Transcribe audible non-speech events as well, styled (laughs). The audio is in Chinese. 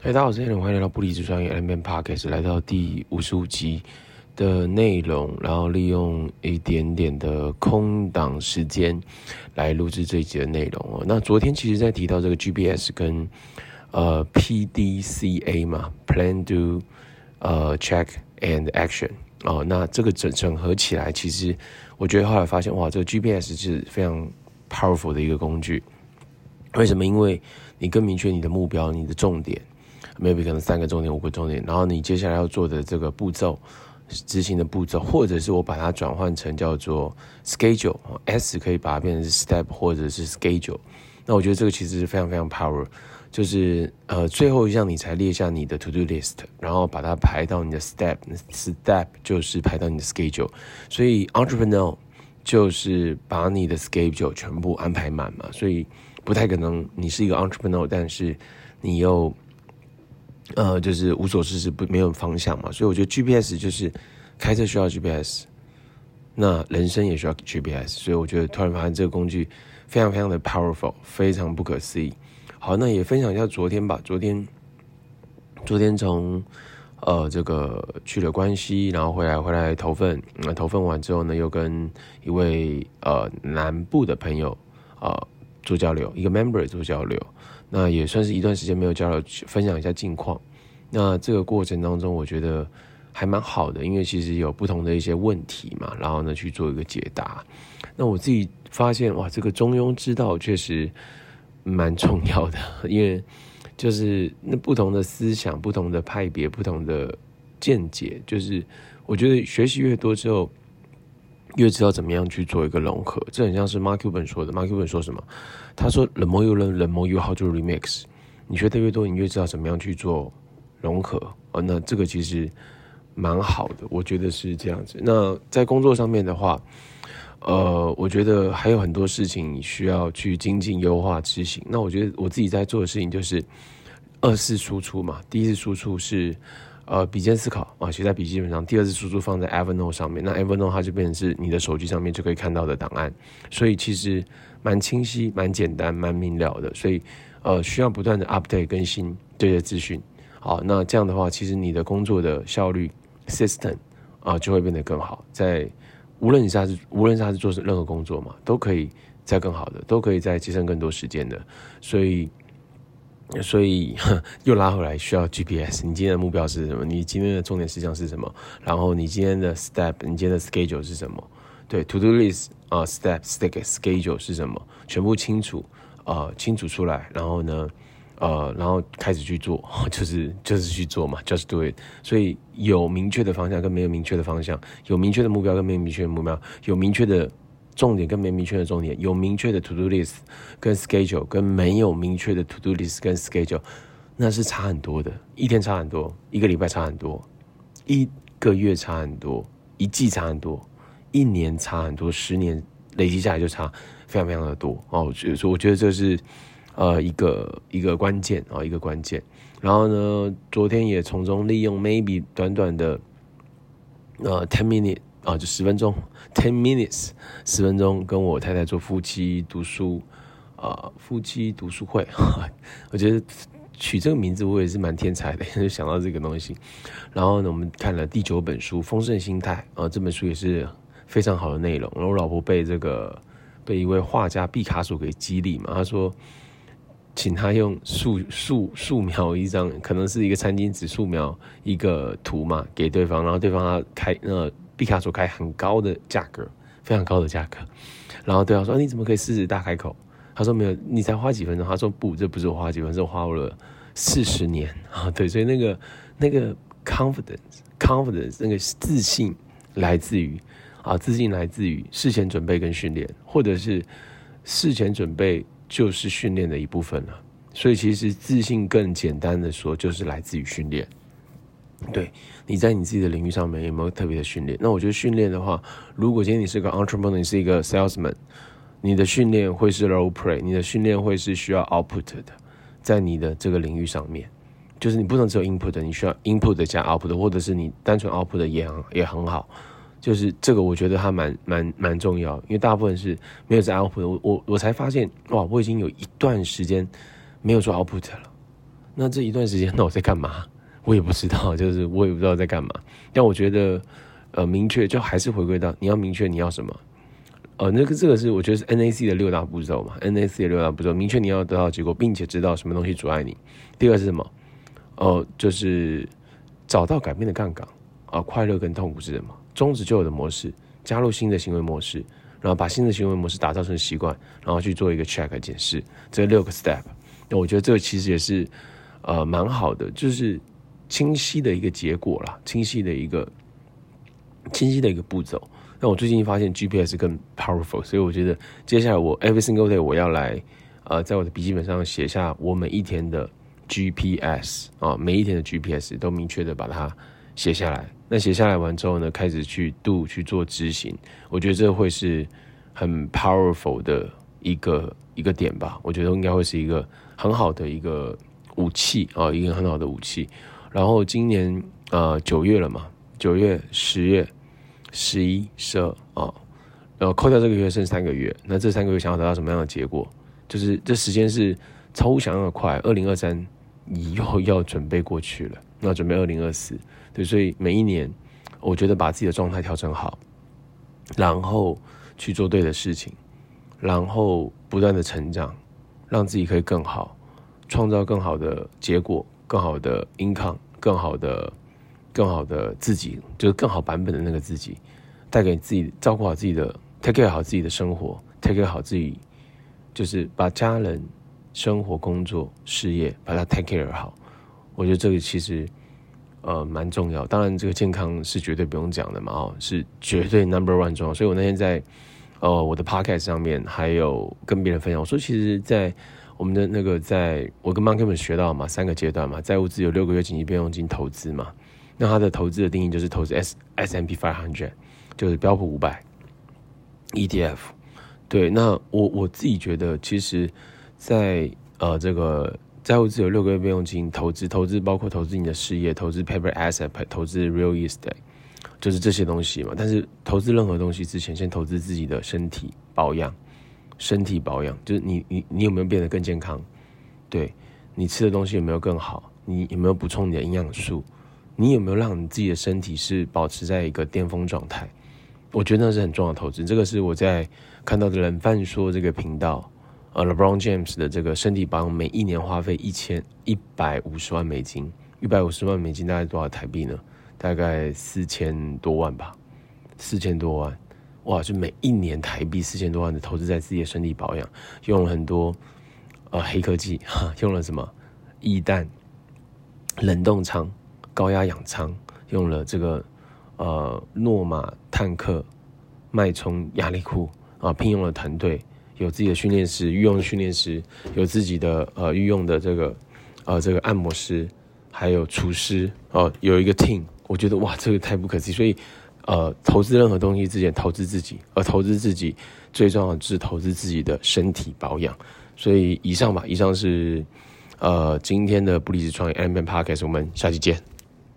大家好，我是 Allen，欢迎来到不离职创业 Allen Podcast，来到第五十五集的内容，然后利用一点点的空档时间来录制这一集的内容哦。那昨天其实在提到这个 GBS 跟呃 PDCA 嘛，Plan Do 呃 Check and Action 哦，那这个整整合起来，其实我觉得后来发现哇，这个 GBS 是非常 powerful 的一个工具。为什么？因为你更明确你的目标，你的重点。Maybe 可能三个重点、五个重点，然后你接下来要做的这个步骤、执行的步骤，或者是我把它转换成叫做 schedule，S 可以把它变成是 step 或者是 schedule。那我觉得这个其实是非常非常 power，就是呃最后一项你才列下你的 to do list，然后把它排到你的 step，step 就是排到你的 schedule。所以 entrepreneur 就是把你的 schedule 全部安排满嘛，所以不太可能你是一个 entrepreneur，但是你又呃，就是无所事事，不没有方向嘛，所以我觉得 GPS 就是开车需要 GPS，那人生也需要 GPS，所以我觉得突然发现这个工具非常非常的 powerful，非常不可思议。好，那也分享一下昨天吧，昨天昨天从呃这个去了关西，然后回来回来投份，那头份完之后呢，又跟一位呃南部的朋友啊、呃、做交流，一个 member 做交流。那也算是一段时间没有交流，分享一下近况。那这个过程当中，我觉得还蛮好的，因为其实有不同的一些问题嘛，然后呢去做一个解答。那我自己发现，哇，这个中庸之道确实蛮重要的，因为就是那不同的思想、不同的派别、不同的见解，就是我觉得学习越多之后。越知道怎么样去做一个融合，这很像是 Mark Cuban 说的。Mark Cuban 说什么？他说：“The more you learn, the more you how to remix。”你学的越多，你越知道怎么样去做融合。哦，那这个其实蛮好的，我觉得是这样子。那在工作上面的话，呃，我觉得还有很多事情需要去精进、优化、执行。那我觉得我自己在做的事情就是二次输出嘛。第一次输出是。呃，笔尖思考啊，写在笔记本上。第二次输出放在 Evernote 上面，那 Evernote 它就变成是你的手机上面就可以看到的档案，所以其实蛮清晰、蛮简单、蛮明了的。所以呃，需要不断的 update 更新这些资讯。好，那这样的话，其实你的工作的效率 system 啊就会变得更好。在无论你是是无论是他是做任何工作嘛，都可以再更好的，都可以再节省更多时间的。所以。所以 (laughs) 又拉回来，需要 GPS。你今天的目标是什么？你今天的重点事项是什么？然后你今天的 step，你今天的 schedule 是什么？对，to do list 啊、step stick schedule 是什么？全部清楚、呃，清楚出来。然后呢，呃，然后开始去做，就是就是去做嘛，just do it。所以有明确的方向跟没有明确的方向，有明确的目标跟没有明确的目标，有明确的。重点跟没明确的重点，有明确的 to do list 跟 schedule，跟没有明确的 to do list 跟 schedule，那是差很多的。一天差很多，一个礼拜差很多，一个月差很多，一季差很多，一年差很多，十年累积下来就差非常非常的多哦。所以说，我觉得这是呃一个一个关键啊、哦，一个关键。然后呢，昨天也从中利用 maybe 短短的呃 ten minute。啊，就十分钟，ten minutes，十分钟，跟我太太做夫妻读书，啊、夫妻读书会，(laughs) 我觉得取这个名字我也是蛮天才的，(laughs) 就想到这个东西。然后呢，我们看了第九本书《丰盛心态》，啊，这本书也是非常好的内容。然后我老婆被这个被一位画家毕卡索给激励嘛，他说，请他用素素素描一张，可能是一个餐巾纸素描一个图嘛，给对方，然后对方他开呃。毕卡索开很高的价格，非常高的价格，然后对方说：“、你怎么可以狮子大开口？”他说：“没有，你才花几分钟。”他说：“不，这不是我花几分钟，我花了四十年啊！”对，所以那个 (laughs) 那个 confidence，confidence 那个自信来自于啊，自信来自于事前准备跟训练，或者是事前准备就是训练的一部分了。所以其实自信更简单的说，就是来自于训练。对，你在你自己的领域上面有没有特别的训练？那我觉得训练的话，如果今天你是个 entrepreneur，你是一个 salesman，你的训练会是 role play，你的训练会是需要 output 的，在你的这个领域上面，就是你不能只有 input，你需要 input 加 output，或者是你单纯 output 也很也很好，就是这个我觉得它蛮蛮蛮重要，因为大部分是没有在 output，我我我才发现哇，我已经有一段时间没有做 output 了。那这一段时间，那我在干嘛？我也不知道，(laughs) 就是我也不知道在干嘛。但我觉得，呃，明确就还是回归到你要明确你要什么。呃，那个这个是我觉得是 NAC 的六大步骤嘛，NAC 的六大步骤，明确你要得到结果，并且知道什么东西阻碍你。第二是什么？哦、就是找到改变的杠杆啊，快乐跟痛苦是什么？终止旧有的模式，加入新的行为模式，然后把新的行为模式打造成习惯，然后去做一个 check 检视，这六个 step。那我觉得这个其实也是呃蛮好的，就是清晰的一个结果啦，清晰的一个清晰的一个步骤。那我最近发现 GPS 更 powerful，所以我觉得接下来我 every single day 我要来，呃，在我的笔记本上写下我每一天的 GPS 啊，每一天的 GPS 都明确的把它写下来。那写下来完之后呢，开始去 do 去做执行，我觉得这会是很 powerful 的一个一个点吧。我觉得应该会是一个很好的一个武器啊，一个很好的武器。然后今年呃九月了嘛，九月、十月。十一、十二啊，然后扣掉这个月剩三个月，那这三个月想要得到什么样的结果？就是这时间是超乎想象的快，二零二三又要准备过去了，那准备二零二四，对，所以每一年，我觉得把自己的状态调整好，然后去做对的事情，然后不断的成长，让自己可以更好，创造更好的结果，更好的 income，更好的。更好的自己，就是更好版本的那个自己，带给自己照顾好自己的，take care 好自己的生活，take care 好自己，就是把家人、生活、工作、事业把它 take care 好。我觉得这个其实呃蛮重要。当然，这个健康是绝对不用讲的嘛，哦，是绝对 number one 重要。所以我那天在呃我的 podcast 上面还有跟别人分享，我说其实，在我们的那个，在我跟 Monkey 们学到嘛，三个阶段嘛，债务自由六个月紧急备用金投资嘛。那它的投资的定义就是投资 S S M P five hundred，就是标普五百 ETF。对，那我我自己觉得，其实在，在呃这个债务自由六个月备用金投资，投资包括投资你的事业，投资 paper asset，投资 real estate，就是这些东西嘛。但是投资任何东西之前，先投资自己的身体保养，身体保养就是你你你有没有变得更健康？对，你吃的东西有没有更好？你有没有补充你的营养素？你有没有让你自己的身体是保持在一个巅峰状态？我觉得那是很重要的投资。这个是我在看到的冷饭说这个频道，呃，LeBron James 的这个身体保养，每一年花费一千一百五十万美金，一百五十万美金大概多少台币呢？大概四千多万吧，四千多万，哇！就每一年台币四千多万的投资在自己的身体保养，用了很多呃黑科技，哈，用了什么液氮冷冻舱。高压氧舱用了这个呃诺马坦克脉冲压力库啊，聘用了团队，有自己的训练师，御用训练师，有自己的呃御用的这个呃这个按摩师，还有厨师哦、呃，有一个 team，我觉得哇，这个太不可思议。所以呃，投资任何东西之前，投资自己，而投资自己最重要的是投资自己的身体保养。所以以上吧，以上是呃今天的不离职创业 Allen Podcast，我们下期见。